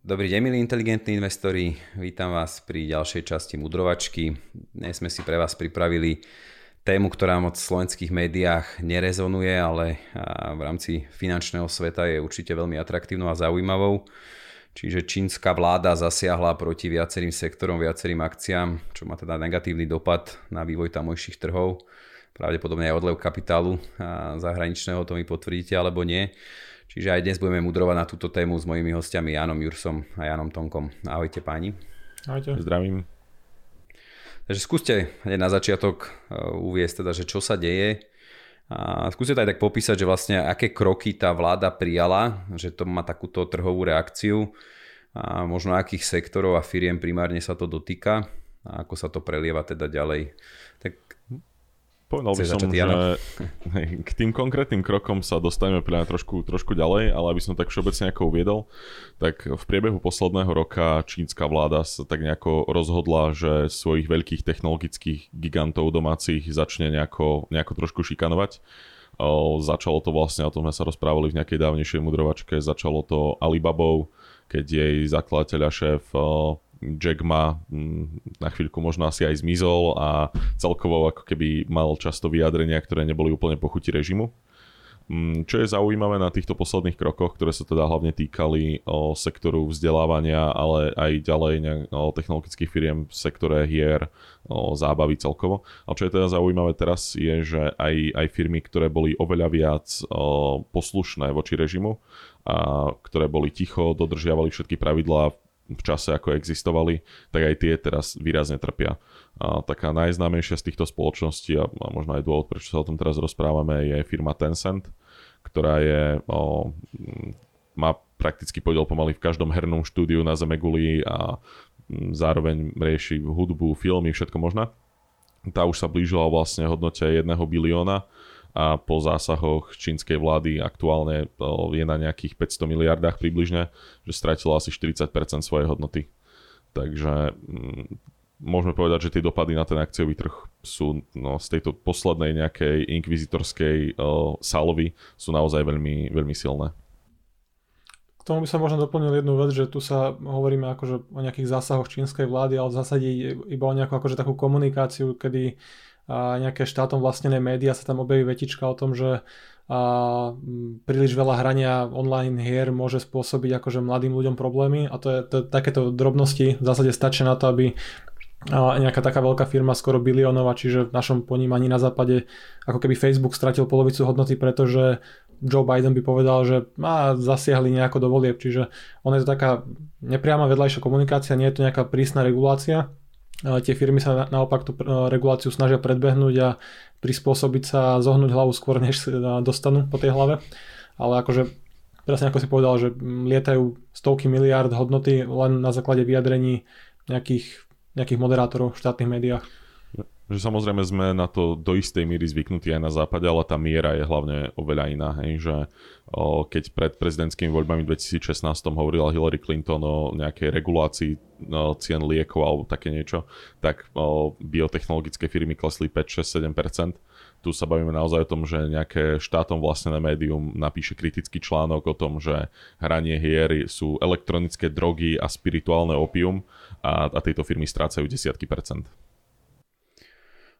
Dobrý deň, milí inteligentní investori. Vítam vás pri ďalšej časti Mudrovačky. Dnes sme si pre vás pripravili tému, ktorá moc v slovenských médiách nerezonuje, ale v rámci finančného sveta je určite veľmi atraktívnou a zaujímavou. Čiže čínska vláda zasiahla proti viacerým sektorom, viacerým akciám, čo má teda negatívny dopad na vývoj tamojších trhov. Pravdepodobne aj odlev kapitálu zahraničného, to mi potvrdíte alebo nie. Čiže aj dnes budeme mudrovať na túto tému s mojimi hostiami Janom Jursom a Janom Tonkom. Ahojte páni. Ahojte. Zdravím. Takže skúste hneď na začiatok e, uviesť teda, že čo sa deje a skúste aj tak popísať, že vlastne aké kroky tá vláda prijala, že to má takúto trhovú reakciu a možno akých sektorov a firiem primárne sa to dotýka a ako sa to prelieva teda ďalej. Tak Povedal by som, že k tým konkrétnym krokom sa dostaneme pre trošku, trošku ďalej, ale aby som tak všeobecne ako uviedol, tak v priebehu posledného roka čínska vláda sa tak nejako rozhodla, že svojich veľkých technologických gigantov domácich začne nejako, nejako trošku šikanovať. Začalo to vlastne, o tom sme sa rozprávali v nejakej dávnejšej mudrovačke, začalo to Alibabou, keď jej zakladateľ a šéf Jack ma mm, na chvíľku možno asi aj zmizol a celkovo ako keby mal často vyjadrenia, ktoré neboli úplne pochuti režimu. Mm, čo je zaujímavé na týchto posledných krokoch, ktoré sa teda hlavne týkali o sektoru vzdelávania, ale aj ďalej o technologických firiem v sektore hier, o zábavy celkovo. A čo je teda zaujímavé teraz je, že aj, aj firmy, ktoré boli oveľa viac o, poslušné voči režimu, a ktoré boli ticho, dodržiavali všetky pravidlá v čase, ako existovali, tak aj tie teraz výrazne trpia. A taká najznámejšia z týchto spoločností, a, možno aj dôvod, prečo sa o tom teraz rozprávame, je firma Tencent, ktorá je, o, má prakticky podiel pomaly v každom hernom štúdiu na Zemeguli a zároveň rieši hudbu, filmy, všetko možné. Tá už sa blížila vlastne hodnote 1 bilióna a po zásahoch čínskej vlády aktuálne je na nejakých 500 miliardách približne, že stratila asi 40% svojej hodnoty. Takže mm, môžeme povedať, že tie dopady na ten akciový trh sú no, z tejto poslednej nejakej inkvizitorskej uh, salvy sú naozaj veľmi, veľmi silné. K tomu by som možno doplnil jednu vec, že tu sa hovoríme akože o nejakých zásahoch čínskej vlády, ale v zásade iba o nejakú akože takú komunikáciu, kedy a nejaké štátom vlastnené médiá sa tam objaví vetička o tom, že a príliš veľa hrania online hier môže spôsobiť akože mladým ľuďom problémy a to je, to, takéto drobnosti. V zásade stačia na to, aby a nejaká taká veľká firma skoro biliónová, čiže v našom ponímaní na západe ako keby Facebook stratil polovicu hodnoty, pretože Joe Biden by povedal, že má zasiahli nejako do volieb, čiže ono je to taká nepriama vedľajšia komunikácia, nie je to nejaká prísna regulácia, tie firmy sa naopak tú reguláciu snažia predbehnúť a prispôsobiť sa a zohnúť hlavu skôr, než dostanú po tej hlave. Ale akože presne ako si povedal, že lietajú stovky miliárd hodnoty len na základe vyjadrení nejakých, nejakých moderátorov v štátnych médiách že samozrejme sme na to do istej míry zvyknutí aj na západe, ale tá miera je hlavne oveľa iná, hej, že o, keď pred prezidentskými voľbami 2016 hovorila Hillary Clinton o nejakej regulácii o, cien liekov alebo také niečo, tak o, biotechnologické firmy klesli 5, 6, 7%. Tu sa bavíme naozaj o tom, že nejaké štátom vlastnené médium napíše kritický článok o tom, že hranie hier sú elektronické drogy a spirituálne opium a, a tieto firmy strácajú desiatky percent.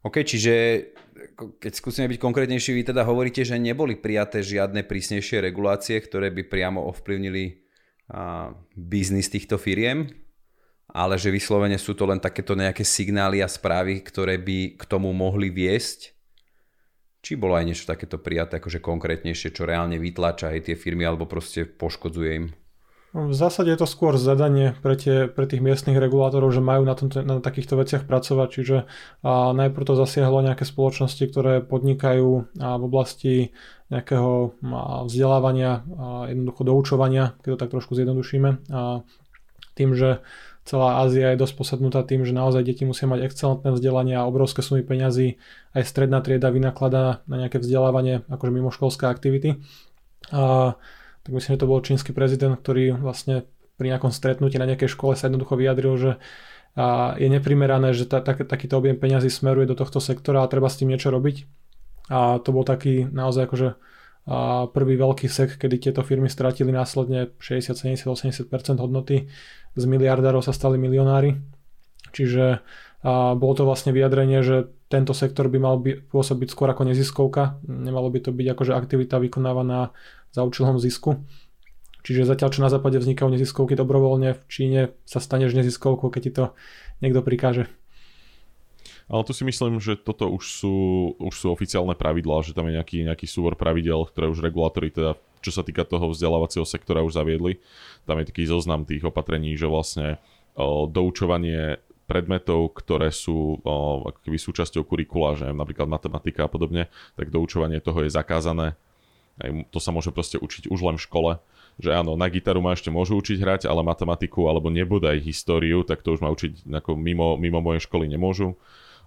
OK, čiže keď skúsime byť konkrétnejší, vy teda hovoríte, že neboli prijaté žiadne prísnejšie regulácie, ktoré by priamo ovplyvnili a, biznis týchto firiem, ale že vyslovene sú to len takéto nejaké signály a správy, ktoré by k tomu mohli viesť. Či bolo aj niečo takéto prijaté, akože konkrétnejšie, čo reálne vytláča aj tie firmy alebo proste poškodzuje im? V zásade je to skôr zadanie pre, tie, pre tých miestnych regulátorov, že majú na, tomto, na takýchto veciach pracovať, čiže a najprv to zasiahlo nejaké spoločnosti, ktoré podnikajú a v oblasti nejakého vzdelávania, a jednoducho doučovania, keď to tak trošku zjednodušíme. A tým, že celá Ázia je dosť posadnutá tým, že naozaj deti musia mať excelentné vzdelanie a obrovské sumy peňazí, aj stredná trieda vynakladá na nejaké vzdelávanie, akože mimoškolské aktivity. A tak myslím, že to bol čínsky prezident, ktorý vlastne pri nejakom stretnutí na nejakej škole sa jednoducho vyjadril, že a je neprimerané, že ta, tak, takýto objem peňazí smeruje do tohto sektora a treba s tým niečo robiť. A to bol taký naozaj akože a prvý veľký sek, kedy tieto firmy stratili následne 60, 70, 80% hodnoty. Z miliardárov sa stali milionári. Čiže a bolo to vlastne vyjadrenie, že tento sektor by mal by, pôsobiť skôr ako neziskovka. Nemalo by to byť akože aktivita vykonávaná za účelom zisku. Čiže zatiaľ, čo na západe vznikajú neziskovky dobrovoľne, v Číne sa staneš neziskovkou, keď ti to niekto prikáže. Ale tu si myslím, že toto už sú, už sú oficiálne pravidlá, že tam je nejaký, nejaký súbor pravidel, ktoré už regulátori teda, čo sa týka toho vzdelávacieho sektora už zaviedli. Tam je taký zoznam tých opatrení, že vlastne o, doučovanie predmetov, ktoré sú o, ako keby súčasťou kurikula, že napríklad matematika a podobne, tak doučovanie toho je zakázané to sa môže proste učiť už len v škole. Že áno, na gitaru ma ešte môžu učiť hrať, ale matematiku alebo nebodaj históriu, tak to už ma učiť ako mimo, mimo mojej školy nemôžu.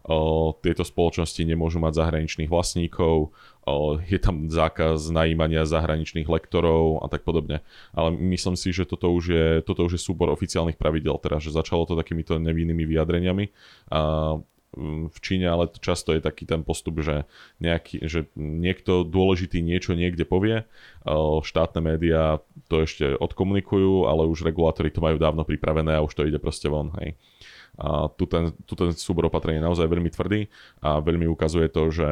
O, tieto spoločnosti nemôžu mať zahraničných vlastníkov, o, je tam zákaz najímania zahraničných lektorov a tak podobne. Ale myslím si, že toto už je, toto už je súbor oficiálnych pravidel, teda, že začalo to takýmito nevinnými vyjadreniami a v Číne, ale často je taký ten postup, že, nejaký, že niekto dôležitý niečo niekde povie, štátne médiá to ešte odkomunikujú, ale už regulátori to majú dávno pripravené a už to ide proste von. Hej. A tu ten, tu ten súbor opatrení je naozaj veľmi tvrdý a veľmi ukazuje to, že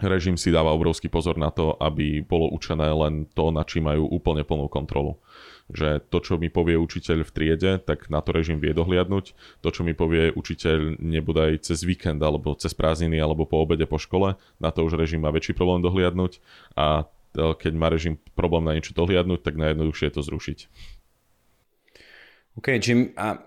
režim si dáva obrovský pozor na to, aby bolo učené len to, na čím majú úplne plnú kontrolu že to, čo mi povie učiteľ v triede, tak na to režim vie dohliadnúť. To, čo mi povie učiteľ nebodaj cez víkend, alebo cez prázdniny, alebo po obede po škole, na to už režim má väčší problém dohliadnúť a e, keď má režim problém na niečo dohliadnúť, tak najjednoduchšie je to zrušiť. OK, Jim, a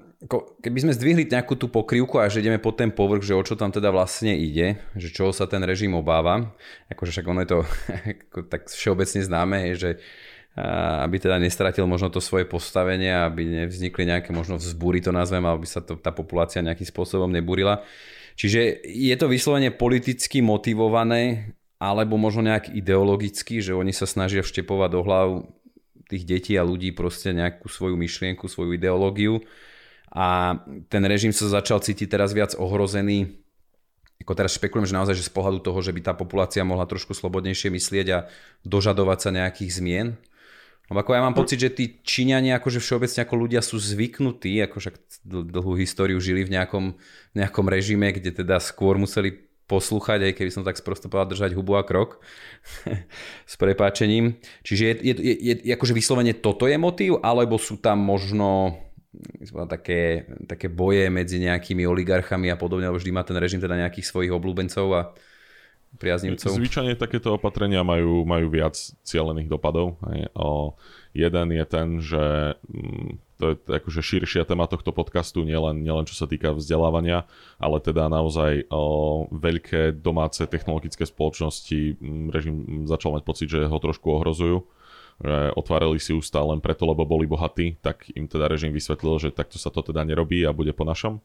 keby sme zdvihli nejakú tú pokrývku a že ideme pod ten povrch, že o čo tam teda vlastne ide, že čoho sa ten režim obáva, akože však ono je to tak všeobecne známe, že aby teda nestratil možno to svoje postavenie, aby nevznikli nejaké možno vzbúry to nazvem, aby sa to, tá populácia nejakým spôsobom nebúrila. Čiže je to vyslovene politicky motivované alebo možno nejak ideologicky, že oni sa snažia vštepovať do hlav tých detí a ľudí proste nejakú svoju myšlienku, svoju ideológiu a ten režim sa začal cítiť teraz viac ohrozený ako teraz špekulujem, že naozaj že z pohľadu toho, že by tá populácia mohla trošku slobodnejšie myslieť a dožadovať sa nejakých zmien, lebo ako ja mám pocit, že tí Číňania akože všeobecne ako ľudia sú zvyknutí, ako však dlhú históriu žili v nejakom, nejakom režime, kde teda skôr museli poslúchať, aj keby som tak sprosto povedal, držať hubu a krok s prepáčením. Čiže je, je, je, je akože vyslovene toto je motív, alebo sú tam možno také, také boje medzi nejakými oligarchami a podobne, lebo vždy má ten režim teda nejakých svojich obľúbencov a priaznivcov? Zvyčajne takéto opatrenia majú, majú viac cieľených dopadov. O, jeden je ten, že mm, to je akože širšia téma tohto podcastu, nielen, nielen čo sa týka vzdelávania, ale teda naozaj o, veľké domáce technologické spoločnosti mm, režim začal mať pocit, že ho trošku ohrozujú že otvárali si ústa len preto, lebo boli bohatí, tak im teda režim vysvetlil, že takto sa to teda nerobí a bude po našom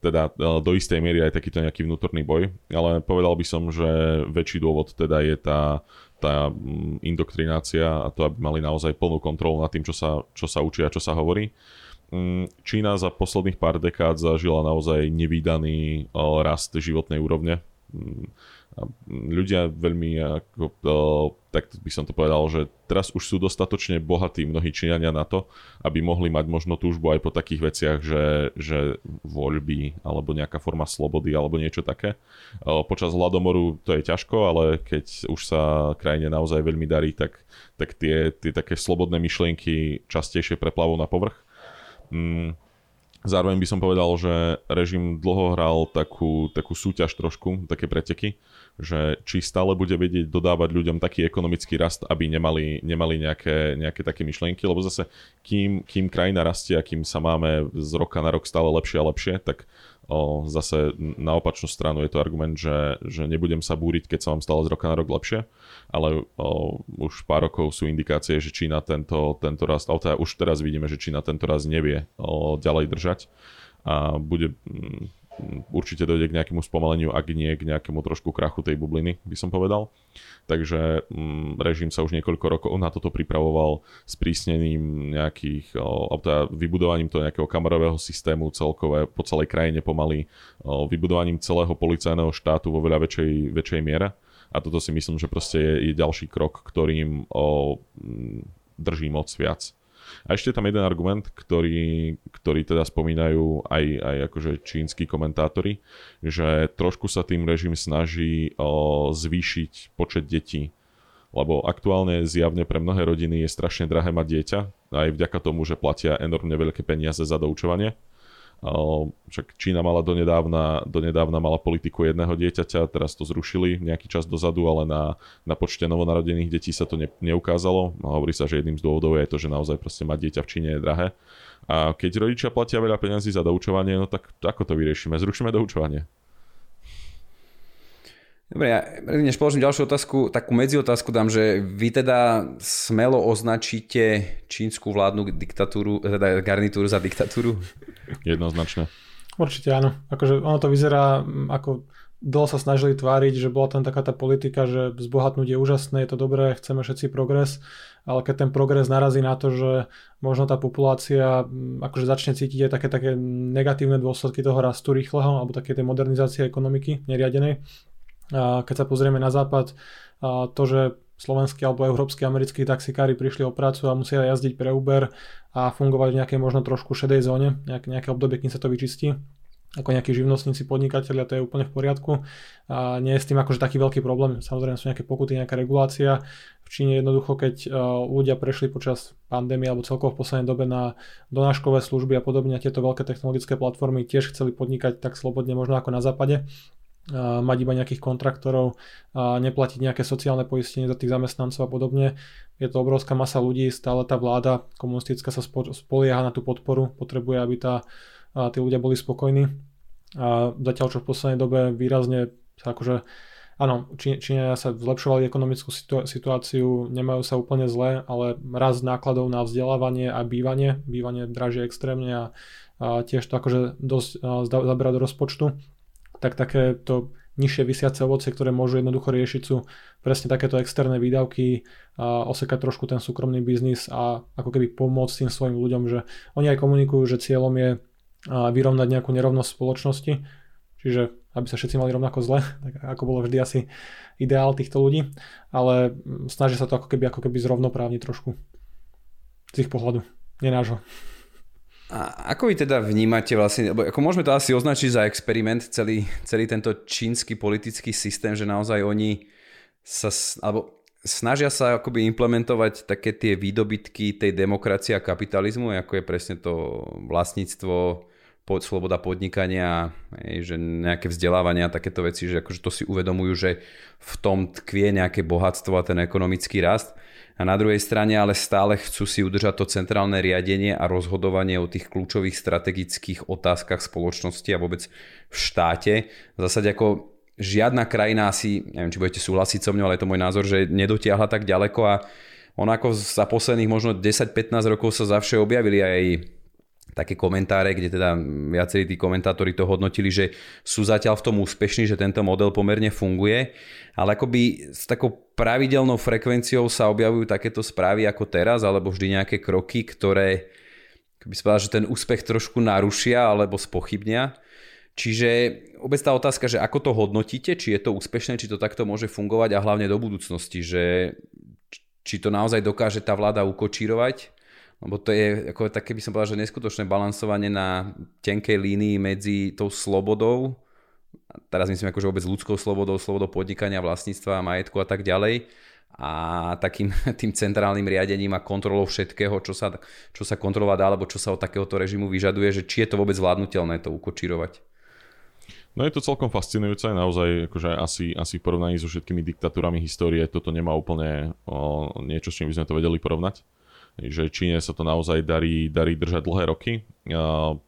teda e, do istej miery aj takýto nejaký vnútorný boj, ale povedal by som, že väčší dôvod teda je tá, tá mm, indoktrinácia a to, aby mali naozaj plnú kontrolu nad tým, čo sa, čo sa učí a čo sa hovorí. Mm, Čína za posledných pár dekád zažila naozaj nevýdaný e, rast životnej úrovne. Ľudia veľmi, ako, tak by som to povedal, že teraz už sú dostatočne bohatí mnohí Číňania na to, aby mohli mať možno túžbu aj po takých veciach, že, že voľby alebo nejaká forma slobody alebo niečo také. Počas hladomoru to je ťažko, ale keď už sa krajine naozaj veľmi darí, tak, tak tie, tie také slobodné myšlienky častejšie preplavú na povrch. Mm Zároveň by som povedal, že režim dlho hral takú, takú súťaž trošku, také preteky, že či stále bude vedieť dodávať ľuďom taký ekonomický rast, aby nemali, nemali nejaké, nejaké také myšlienky, lebo zase kým, kým krajina rastie a kým sa máme z roka na rok stále lepšie a lepšie, tak o, zase na opačnú stranu je to argument, že, že nebudem sa búriť, keď sa vám stále z roka na rok lepšie, ale o, už pár rokov sú indikácie, že Čína tento, tento rast, ale teda už teraz vidíme, že Čína tento raz nevie o, ďalej držať a bude určite dojde k nejakému spomaleniu, ak nie k nejakému trošku krachu tej bubliny, by som povedal. Takže mm, režim sa už niekoľko rokov na toto pripravoval s prísnením nejakých, o, teda vybudovaním toho nejakého kamerového systému celkové po celej krajine pomaly, vybudovaním celého policajného štátu vo veľa väčšej, väčšej miere. A toto si myslím, že proste je, je ďalší krok, ktorým o, drží moc viac. A ešte tam jeden argument, ktorý, ktorý teda spomínajú aj, aj akože čínsky komentátori, že trošku sa tým režim snaží o, zvýšiť počet detí. Lebo aktuálne zjavne pre mnohé rodiny je strašne drahé mať dieťa, aj vďaka tomu, že platia enormne veľké peniaze za doučovanie však Čína mala donedávna, donedávna mala politiku jedného dieťaťa, teraz to zrušili nejaký čas dozadu, ale na, na počte novonarodených detí sa to ne, neukázalo. Hovorí sa, že jedným z dôvodov je to, že naozaj proste mať dieťa v Číne je drahé. A keď rodičia platia veľa peniazí za doučovanie, no tak ako to vyriešime? Zrušíme doučovanie. Dobre, ja než položím ďalšiu otázku, takú medziotázku dám, že vy teda smelo označíte čínsku vládnu diktatúru, teda garnitúru za diktatúru? Jednoznačne. Určite áno. Akože ono to vyzerá ako dlho sa snažili tváriť, že bola tam taká tá politika, že zbohatnúť je úžasné, je to dobré, chceme všetci progres, ale keď ten progres narazí na to, že možno tá populácia akože začne cítiť aj také, také negatívne dôsledky toho rastu rýchleho alebo také tej modernizácie ekonomiky neriadenej, keď sa pozrieme na západ, to, že slovenskí alebo európsky americkí taxikári prišli o prácu a musia jazdiť pre Uber a fungovať v nejakej možno trošku šedej zóne, nejaké, nejaké obdobie, kým sa to vyčistí ako nejakí živnostníci, podnikatelia, to je úplne v poriadku. A nie je s tým akože taký veľký problém. Samozrejme sú nejaké pokuty, nejaká regulácia. V Číne jednoducho, keď ľudia prešli počas pandémie alebo celkovo v poslednej dobe na donáškové služby a podobne, tieto veľké technologické platformy tiež chceli podnikať tak slobodne možno ako na západe, mať iba nejakých kontraktorov, a neplatiť nejaké sociálne poistenie za tých zamestnancov a podobne. Je to obrovská masa ľudí, stále tá vláda komunistická sa spolieha na tú podporu, potrebuje, aby tá, tí ľudia boli spokojní. A zatiaľ, čo v poslednej dobe výrazne sa akože Áno, Číňania sa zlepšovali ekonomickú situáciu, nemajú sa úplne zle, ale raz nákladov na vzdelávanie a bývanie, bývanie dražie extrémne a, a tiež to akože dosť zaberá do rozpočtu tak takéto nižšie vysiace ovocie, ktoré môžu jednoducho riešiť sú presne takéto externé výdavky, a osekať trošku ten súkromný biznis a ako keby pomôcť tým svojim ľuďom, že oni aj komunikujú, že cieľom je vyrovnať nejakú nerovnosť spoločnosti, čiže aby sa všetci mali rovnako zle, tak ako bolo vždy asi ideál týchto ľudí, ale snažia sa to ako keby, ako keby zrovnoprávniť trošku z ich pohľadu, nie nášho. A ako vy teda vnímate vlastne, lebo ako môžeme to asi označiť za experiment, celý, celý tento čínsky politický systém, že naozaj oni sa, alebo snažia sa akoby implementovať také tie výdobytky tej demokracie a kapitalizmu, ako je presne to vlastníctvo, pod, sloboda podnikania, že nejaké vzdelávania a takéto veci, že akože to si uvedomujú, že v tom tkvie nejaké bohatstvo a ten ekonomický rast a na druhej strane ale stále chcú si udržať to centrálne riadenie a rozhodovanie o tých kľúčových strategických otázkach spoločnosti a vôbec v štáte. V zásade ako žiadna krajina asi, neviem či budete súhlasiť so mnou, ale je to môj názor, že nedotiahla tak ďaleko a on ako za posledných možno 10-15 rokov sa zavše objavili aj také komentáre, kde teda viacerí tí komentátori to hodnotili, že sú zatiaľ v tom úspešní, že tento model pomerne funguje, ale akoby s takou pravidelnou frekvenciou sa objavujú takéto správy ako teraz, alebo vždy nejaké kroky, ktoré by povedal, že ten úspech trošku narušia alebo spochybnia. Čiže vôbec tá otázka, že ako to hodnotíte, či je to úspešné, či to takto môže fungovať a hlavne do budúcnosti, že či to naozaj dokáže tá vláda ukočírovať lebo to je ako také by som povedal, že neskutočné balansovanie na tenkej línii medzi tou slobodou, teraz myslím akože vôbec ľudskou slobodou, slobodou podnikania, vlastníctva, majetku a tak ďalej, a takým tým centrálnym riadením a kontrolou všetkého, čo sa, čo sa kontrolovať dá, alebo čo sa od takéhoto režimu vyžaduje, že či je to vôbec zvládnutelné to ukočírovať. No je to celkom fascinujúce, naozaj akože asi, asi v porovnaní so všetkými diktatúrami histórie toto nemá úplne o, niečo, s čím by sme to vedeli porovnať že Číne sa to naozaj darí, darí držať dlhé roky.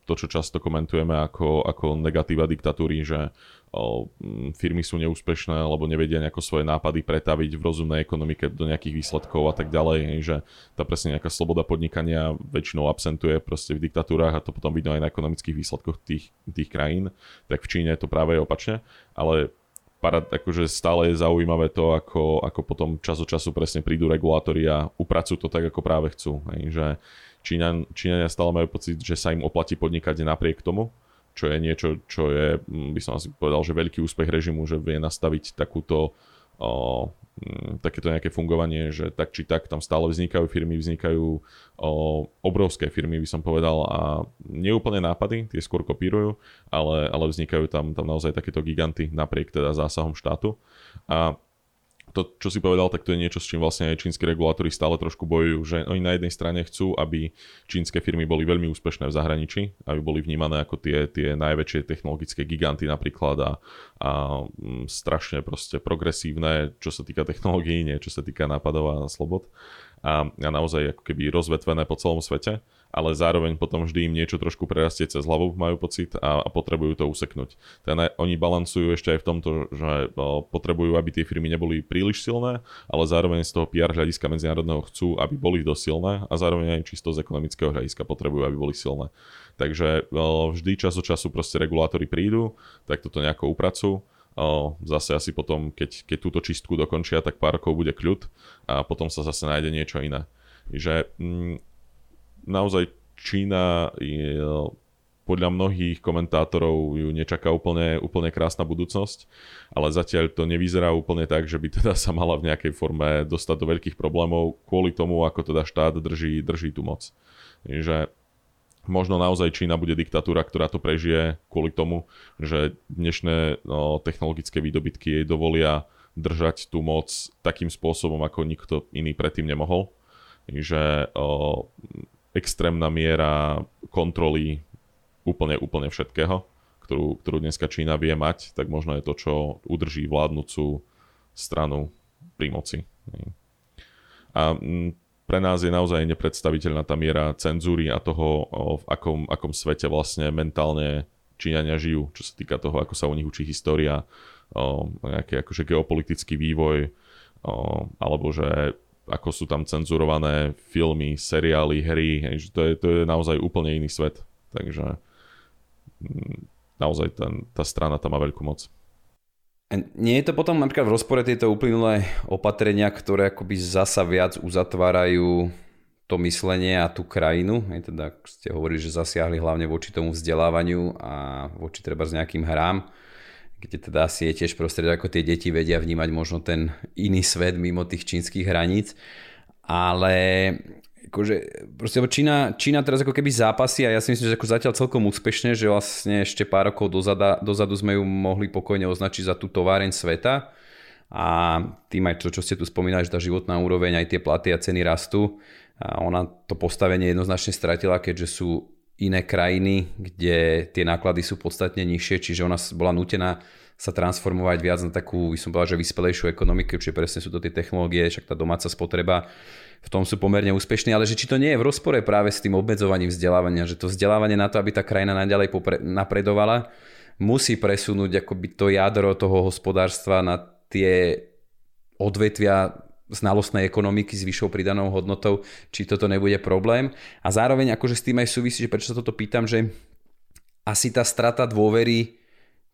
To, čo často komentujeme ako, ako negatíva diktatúry, že o, firmy sú neúspešné, alebo nevedia nejako svoje nápady pretaviť v rozumnej ekonomike do nejakých výsledkov a tak ďalej, že tá presne nejaká sloboda podnikania väčšinou absentuje proste v diktatúrach a to potom vidno aj na ekonomických výsledkoch tých, tých krajín, tak v Číne je to práve opačne, ale parad, akože stále je zaujímavé to, ako, ako potom čas od času presne prídu regulátori a upracujú to tak, ako práve chcú. Hej, že Číňan, Číňania stále majú pocit, že sa im oplatí podnikať napriek tomu, čo je niečo, čo je, by som asi povedal, že veľký úspech režimu, že vie nastaviť takúto Mm, takéto nejaké fungovanie, že tak či tak tam stále vznikajú firmy, vznikajú o, obrovské firmy, by som povedal, a neúplne nápady, tie skôr kopírujú, ale, ale vznikajú tam, tam naozaj takéto giganty napriek teda zásahom štátu. A to, čo si povedal, tak to je niečo, s čím vlastne aj čínske regulátory stále trošku bojujú, že oni na jednej strane chcú, aby čínske firmy boli veľmi úspešné v zahraničí, aby boli vnímané ako tie, tie najväčšie technologické giganty napríklad a, a mm, strašne proste progresívne, čo sa týka technológií, nie čo sa týka nápadov a slobod a, a naozaj ako keby rozvetvené po celom svete ale zároveň potom vždy im niečo trošku prerastie cez hlavu, majú pocit a, a potrebujú to useknúť. Teda oni balancujú ešte aj v tomto, že potrebujú, aby tie firmy neboli príliš silné, ale zároveň z toho PR hľadiska medzinárodného chcú, aby boli dosť silné a zároveň aj čisto z ekonomického hľadiska potrebujú, aby boli silné. Takže vždy čas od času proste regulátori prídu, tak toto nejako upracujú Zase asi potom, keď, keď túto čistku dokončia, tak pár rokov bude kľud a potom sa zase nájde niečo iné. Že mm, naozaj Čína je, podľa mnohých komentátorov ju nečaká úplne, úplne krásna budúcnosť, ale zatiaľ to nevyzerá úplne tak, že by teda sa mala v nejakej forme dostať do veľkých problémov kvôli tomu, ako teda štát drží, drží tú moc. Že možno naozaj Čína bude diktatúra, ktorá to prežije kvôli tomu, že dnešné no, technologické výdobytky jej dovolia držať tú moc takým spôsobom, ako nikto iný predtým nemohol. Že o, extrémna miera kontroly úplne, úplne všetkého, ktorú, ktorú dneska Čína vie mať, tak možno je to, čo udrží vládnúcu stranu pri moci. A pre nás je naozaj nepredstaviteľná tá miera cenzúry a toho, v akom, akom svete vlastne mentálne Číňania žijú, čo sa týka toho, ako sa u nich učí história, nejaký akože geopolitický vývoj, alebo že ako sú tam cenzurované filmy, seriály, hry, že to je, to je naozaj úplne iný svet. Takže mm, naozaj ten, tá strana tam má veľkú moc. Nie je to potom napríklad v rozpore tieto uplynulé opatrenia, ktoré akoby zasa viac uzatvárajú to myslenie a tú krajinu, aj teda ste hovorili, že zasiahli hlavne voči tomu vzdelávaniu a voči treba s nejakým hrám, kde teda asi je tiež prostredie, ako tie deti vedia vnímať možno ten iný svet mimo tých čínskych hraníc. Ale akože, proste Čína, Čína teraz ako keby zápasy a ja si myslím, že ako zatiaľ celkom úspešne, že vlastne ešte pár rokov dozada, dozadu sme ju mohli pokojne označiť za tú továreň sveta a tým aj to, čo ste tu spomínali, že tá životná úroveň, aj tie platy a ceny rastú. A ona to postavenie jednoznačne stratila, keďže sú iné krajiny, kde tie náklady sú podstatne nižšie, čiže ona bola nutená sa transformovať viac na takú, by som povedal, že vyspelejšiu ekonomiku, čiže presne sú to tie technológie, však tá domáca spotreba, v tom sú pomerne úspešní, ale že či to nie je v rozpore práve s tým obmedzovaním vzdelávania, že to vzdelávanie na to, aby tá krajina naďalej popre- napredovala, musí presunúť akoby to jadro toho hospodárstva na tie odvetvia znalostnej ekonomiky s vyššou pridanou hodnotou, či toto nebude problém. A zároveň akože s tým aj súvisí, že prečo sa toto pýtam, že asi tá strata dôvery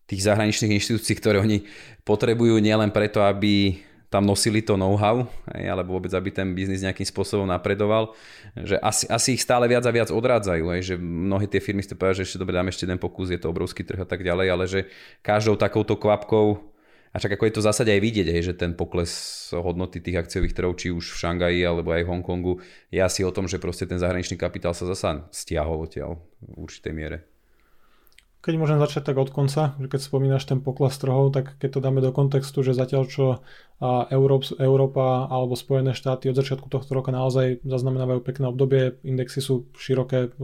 tých zahraničných inštitúcií, ktoré oni potrebujú nielen preto, aby tam nosili to know-how, alebo vôbec aby ten biznis nejakým spôsobom napredoval, že asi, asi ich stále viac a viac odrádzajú, aj, že mnohé tie firmy ste povedali, že ešte dobre dáme ešte jeden pokus, je to obrovský trh a tak ďalej, ale že každou takouto kvapkou a čak ako je to v zásade aj vidieť, že ten pokles hodnoty tých akciových trhov, či už v Šangaji alebo aj v Hongkongu, je asi o tom, že proste ten zahraničný kapitál sa zasa stiahol odtiaľ v určitej miere. Keď môžem začať tak od konca, že keď spomínaš ten pokles trhov, tak keď to dáme do kontextu, že zatiaľ čo Európa alebo Spojené štáty od začiatku tohto roka naozaj zaznamenávajú pekné obdobie, indexy sú široké,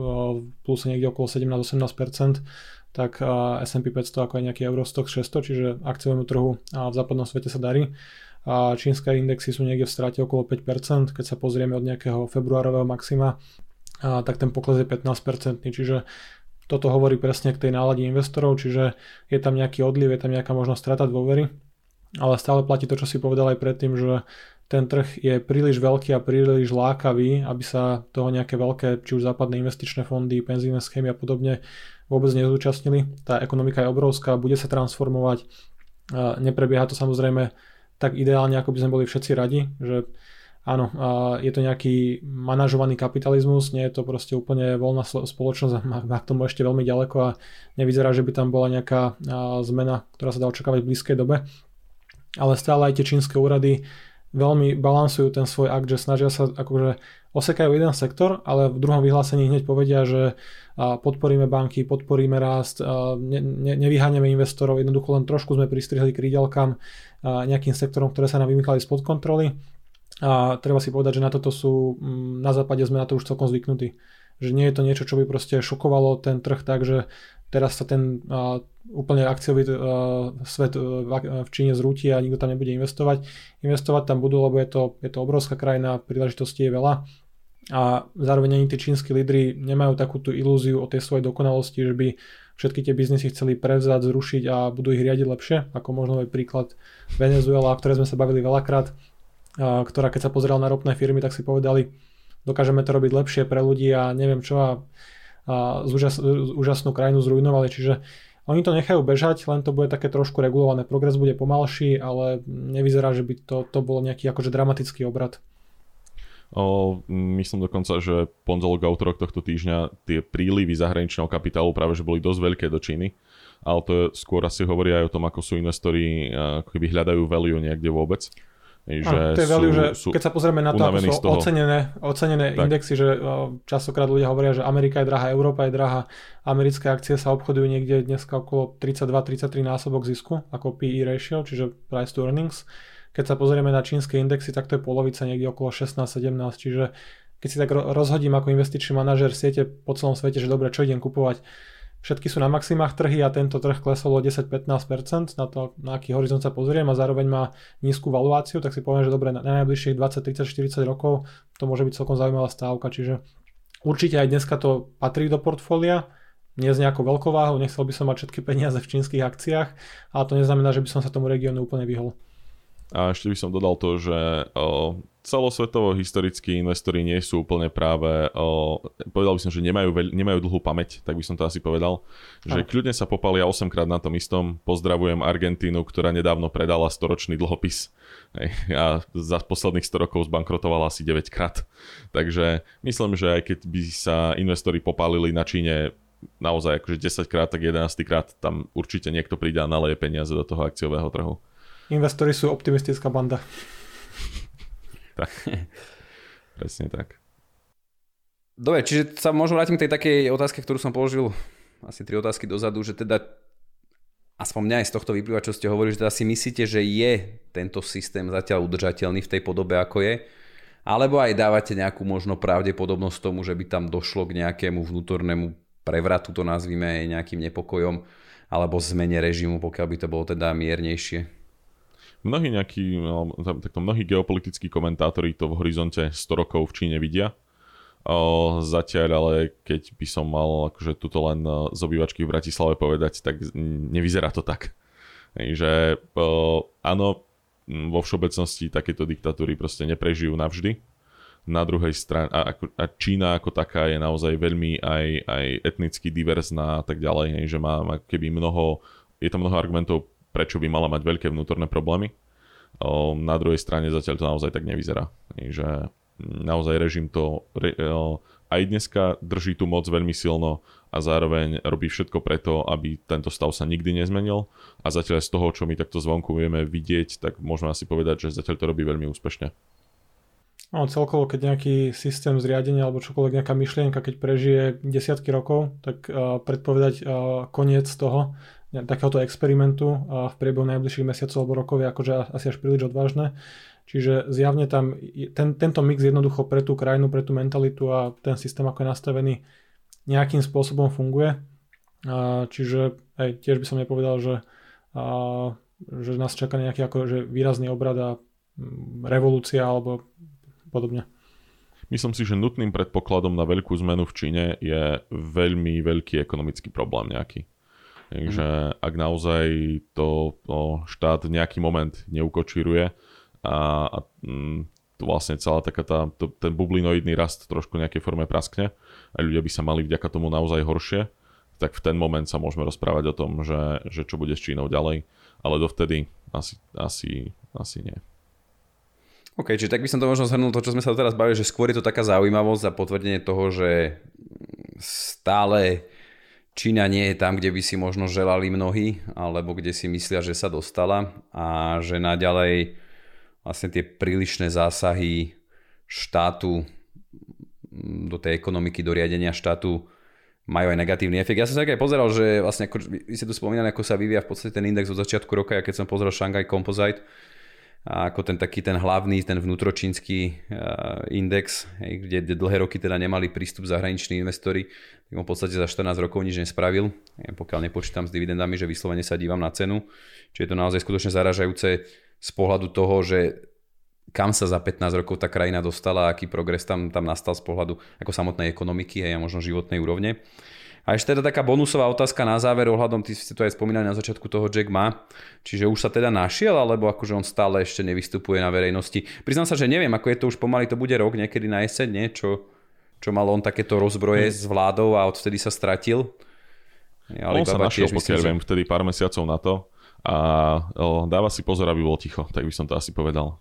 plus niekde okolo 17-18%, tak S&P 500 ako aj nejaký Eurostock 600, čiže akciovému trhu v západnom svete sa darí. A čínske indexy sú niekde v strate okolo 5%, keď sa pozrieme od nejakého februárového maxima, tak ten pokles je 15%, čiže toto hovorí presne k tej nálade investorov, čiže je tam nejaký odliv, je tam nejaká možnosť strata dôvery, ale stále platí to, čo si povedal aj predtým, že ten trh je príliš veľký a príliš lákavý, aby sa toho nejaké veľké, či už západné investičné fondy, penzíne schémy a podobne vôbec nezúčastnili. Tá ekonomika je obrovská, bude sa transformovať. Neprebieha to samozrejme tak ideálne, ako by sme boli všetci radi, že áno, je to nejaký manažovaný kapitalizmus, nie je to proste úplne voľná spoločnosť má k tomu ešte veľmi ďaleko a nevyzerá, že by tam bola nejaká zmena, ktorá sa dá očakávať v blízkej dobe. Ale stále aj tie čínske úrady veľmi balansujú ten svoj akt, že snažia sa akože osekajú jeden sektor, ale v druhom vyhlásení hneď povedia, že podporíme banky, podporíme rast, ne, ne, nevyháňame investorov, jednoducho len trošku sme pristrihli krídelkam nejakým sektorom, ktoré sa nám vymykali spod kontroly a treba si povedať, že na toto sú, na západe sme na to už celkom zvyknutí. Že nie je to niečo, čo by proste šokovalo ten trh tak, že teraz sa ten uh, úplne akciový uh, svet uh, v Číne zrúti a nikto tam nebude investovať. Investovať tam budú, lebo je to, je to obrovská krajina, príležitostí je veľa a zároveň ani tí čínsky lídry nemajú takú tú ilúziu o tej svojej dokonalosti, že by všetky tie biznisy chceli prevzať, zrušiť a budú ich riadiť lepšie, ako možno aj príklad Venezuela, o ktorej sme sa bavili veľakrát ktorá keď sa pozerala na ropné firmy, tak si povedali, dokážeme to robiť lepšie pre ľudí a neviem čo a, a z úžas, úžasnú krajinu zrujnovali, čiže oni to nechajú bežať, len to bude také trošku regulované. Progres bude pomalší, ale nevyzerá, že by to, to bol nejaký akože dramatický obrad. O, myslím dokonca, že pondelok a útorok tohto týždňa tie prílivy zahraničného kapitálu práve že boli dosť veľké do Číny, ale to je, skôr asi hovorí aj o tom, ako sú investori, ako keby hľadajú value niekde vôbec. Že a, to je sú, že sú keď sa pozrieme na to, ako sú ocenené, ocenené indexy, že častokrát ľudia hovoria, že Amerika je drahá, Európa je drahá, americké akcie sa obchodujú niekde dneska okolo 32-33 násobok zisku, ako PE ratio, čiže price to earnings. Keď sa pozrieme na čínske indexy, tak to je polovica niekde okolo 16-17, čiže keď si tak rozhodím ako investičný manažer siete po celom svete, že dobre, čo idem kupovať, Všetky sú na maximách trhy a tento trh klesol o 10-15% na to, na aký horizont sa pozriem a zároveň má nízku valuáciu, tak si poviem, že dobre, na najbližších 20, 30, 40 rokov to môže byť celkom zaujímavá stávka, čiže určite aj dneska to patrí do portfólia, nie s nejakou veľkou váhou, nechcel by som mať všetky peniaze v čínskych akciách, ale to neznamená, že by som sa tomu regiónu úplne vyhol. A ešte by som dodal to, že celosvetovo historickí investori nie sú úplne práve, o, povedal by som, že nemajú, veľ, nemajú dlhú pamäť, tak by som to asi povedal, že a. kľudne sa popalia 8 krát na tom istom. Pozdravujem Argentínu, ktorá nedávno predala storočný dlhopis hej, a za posledných 100 rokov zbankrotovala asi 9 krát. Takže myslím, že aj keď by sa investori popálili na Číne naozaj akože 10 krát, tak 11 krát tam určite niekto príde a naleje peniaze do toho akciového trhu. Investori sú optimistická banda. Tak. Presne tak. Dobre, čiže sa možno vrátim k tej takej otázke, ktorú som položil asi tri otázky dozadu, že teda aspoň mňa aj z tohto vyplýva, čo ste hovorili, že teda si myslíte, že je tento systém zatiaľ udržateľný v tej podobe, ako je, alebo aj dávate nejakú možno pravdepodobnosť tomu, že by tam došlo k nejakému vnútornému prevratu, to nazvime nejakým nepokojom, alebo zmene režimu, pokiaľ by to bolo teda miernejšie mnohí nejakí, no, takto mnohí geopolitickí komentátori to v horizonte 100 rokov v Číne vidia. O, zatiaľ, ale keď by som mal akože tuto len z obývačky v Bratislave povedať, tak nevyzerá to tak. že o, áno, vo všeobecnosti takéto diktatúry proste neprežijú navždy. Na druhej strane, a, a Čína ako taká je naozaj veľmi aj, aj etnicky diverzná a tak ďalej, že má, má keby mnoho, je to mnoho argumentov prečo by mala mať veľké vnútorné problémy. Na druhej strane zatiaľ to naozaj tak nevyzerá. Že naozaj režim to aj dneska drží tú moc veľmi silno a zároveň robí všetko preto, aby tento stav sa nikdy nezmenil a zatiaľ z toho, čo my takto zvonku vieme vidieť, tak môžeme asi povedať, že zatiaľ to robí veľmi úspešne. No, celkovo, keď nejaký systém zriadenia alebo čokoľvek, nejaká myšlienka, keď prežije desiatky rokov, tak uh, predpovedať uh, koniec toho, takéhoto experimentu v priebehu najbližších mesiacov alebo rokov je akože asi až príliš odvážne. Čiže zjavne tam ten, tento mix jednoducho pre tú krajinu, pre tú mentalitu a ten systém ako je nastavený nejakým spôsobom funguje. Čiže aj tiež by som nepovedal, že, že nás čaká nejaký akože výrazný obrad a revolúcia alebo podobne. Myslím si, že nutným predpokladom na veľkú zmenu v Číne je veľmi veľký ekonomický problém nejaký. Takže mm. ak naozaj to, to štát nejaký moment neukočíruje a, a mm, to vlastne celá taká tá, to, ten bublinoidný rast trošku nejakej forme praskne a ľudia by sa mali vďaka tomu naozaj horšie, tak v ten moment sa môžeme rozprávať o tom, že, že čo bude s Čínou ďalej, ale dovtedy asi, asi, asi nie. OK, čiže tak by som to možno zhrnul to, čo sme sa teraz bavili, že skôr je to taká zaujímavosť a potvrdenie toho, že stále Čína nie je tam, kde by si možno želali mnohí, alebo kde si myslia, že sa dostala a že naďalej vlastne tie prílišné zásahy štátu do tej ekonomiky, do riadenia štátu majú aj negatívny efekt. Ja som sa aj pozeral, že vlastne ako, vy ste tu spomínali, ako sa vyvíja v podstate ten index od začiatku roka, ja keď som pozrel Shanghai Composite, a ako ten taký ten hlavný, ten vnútročínsky index, kde dlhé roky teda nemali prístup zahraniční investori, tak on v podstate za 14 rokov nič nespravil, pokiaľ nepočítam s dividendami, že vyslovene sa dívam na cenu. Čiže je to naozaj skutočne zaražajúce z pohľadu toho, že kam sa za 15 rokov tá krajina dostala, aký progres tam, tam nastal z pohľadu ako samotnej ekonomiky a možno životnej úrovne. A ešte teda taká bonusová otázka na záver ohľadom, ty ste to aj spomínali na začiatku toho Jack Ma, čiže už sa teda našiel, alebo akože on stále ešte nevystupuje na verejnosti. Priznám sa, že neviem, ako je to už pomaly, to bude rok, niekedy na jeseň, nie? Čo, čo mal on takéto rozbroje hmm. s vládou a odvtedy sa stratil. on sa našiel, pokiaľ viem, vtedy pár mesiacov na to a dáva si pozor, aby bol ticho, tak by som to asi povedal.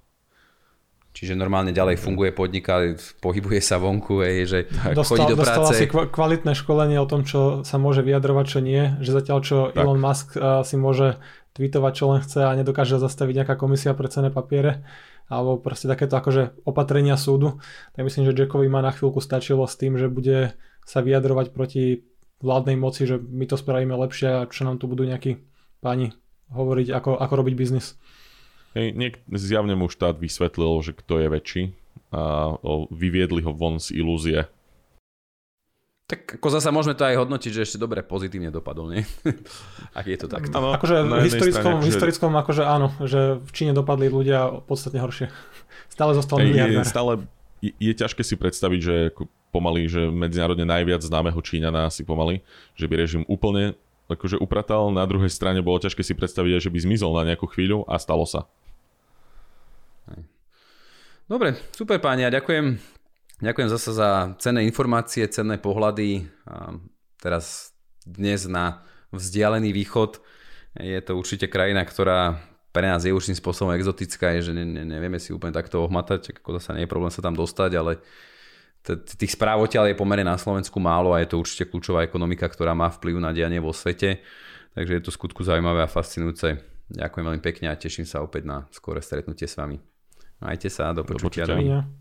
Čiže normálne ďalej funguje podniká, pohybuje sa vonku, je, že dostal, chodí do práce. Dostal si kvalitné školenie o tom, čo sa môže vyjadrovať, čo nie. Že zatiaľ, čo tak. Elon Musk uh, si môže tweetovať, čo len chce a nedokáže zastaviť nejaká komisia pre cené papiere alebo proste takéto akože opatrenia súdu, tak myslím, že Jackovi ma na chvíľku stačilo s tým, že bude sa vyjadrovať proti vládnej moci, že my to spravíme lepšie a čo nám tu budú nejakí páni hovoriť, ako, ako robiť biznis. Hej, niek- zjavne mu štát vysvetlil, že kto je väčší a vyviedli ho von z ilúzie. Tak ako zasa môžeme to aj hodnotiť, že ešte dobre pozitívne dopadol, nie? Ak je to tak. Ano, akože v historickom, strane, historickom akože áno, že v Číne dopadli ľudia podstatne horšie. Stále zostal miliardár. Stále je, je ťažké si predstaviť, že pomaly, že medzinárodne najviac známeho Číňana si pomaly, že by režim úplne akože upratal, na druhej strane bolo ťažké si predstaviť, že by zmizol na nejakú chvíľu a stalo sa. Dobre, super páni a ďakujem. Ďakujem zase za cenné informácie, cenné pohľady. A teraz dnes na vzdialený východ je to určite krajina, ktorá pre nás je určitým spôsobom exotická, je, že ne, ne, nevieme si úplne takto ohmatať, ako zase nie je problém sa tam dostať, ale tých správ odtiaľ je pomerne na Slovensku málo a je to určite kľúčová ekonomika, ktorá má vplyv na dianie vo svete, takže je to skutku zaujímavé a fascinujúce. Ďakujem veľmi pekne a teším sa opäť na skore stretnutie s vami. Majte sa, do počutia. Do počutia.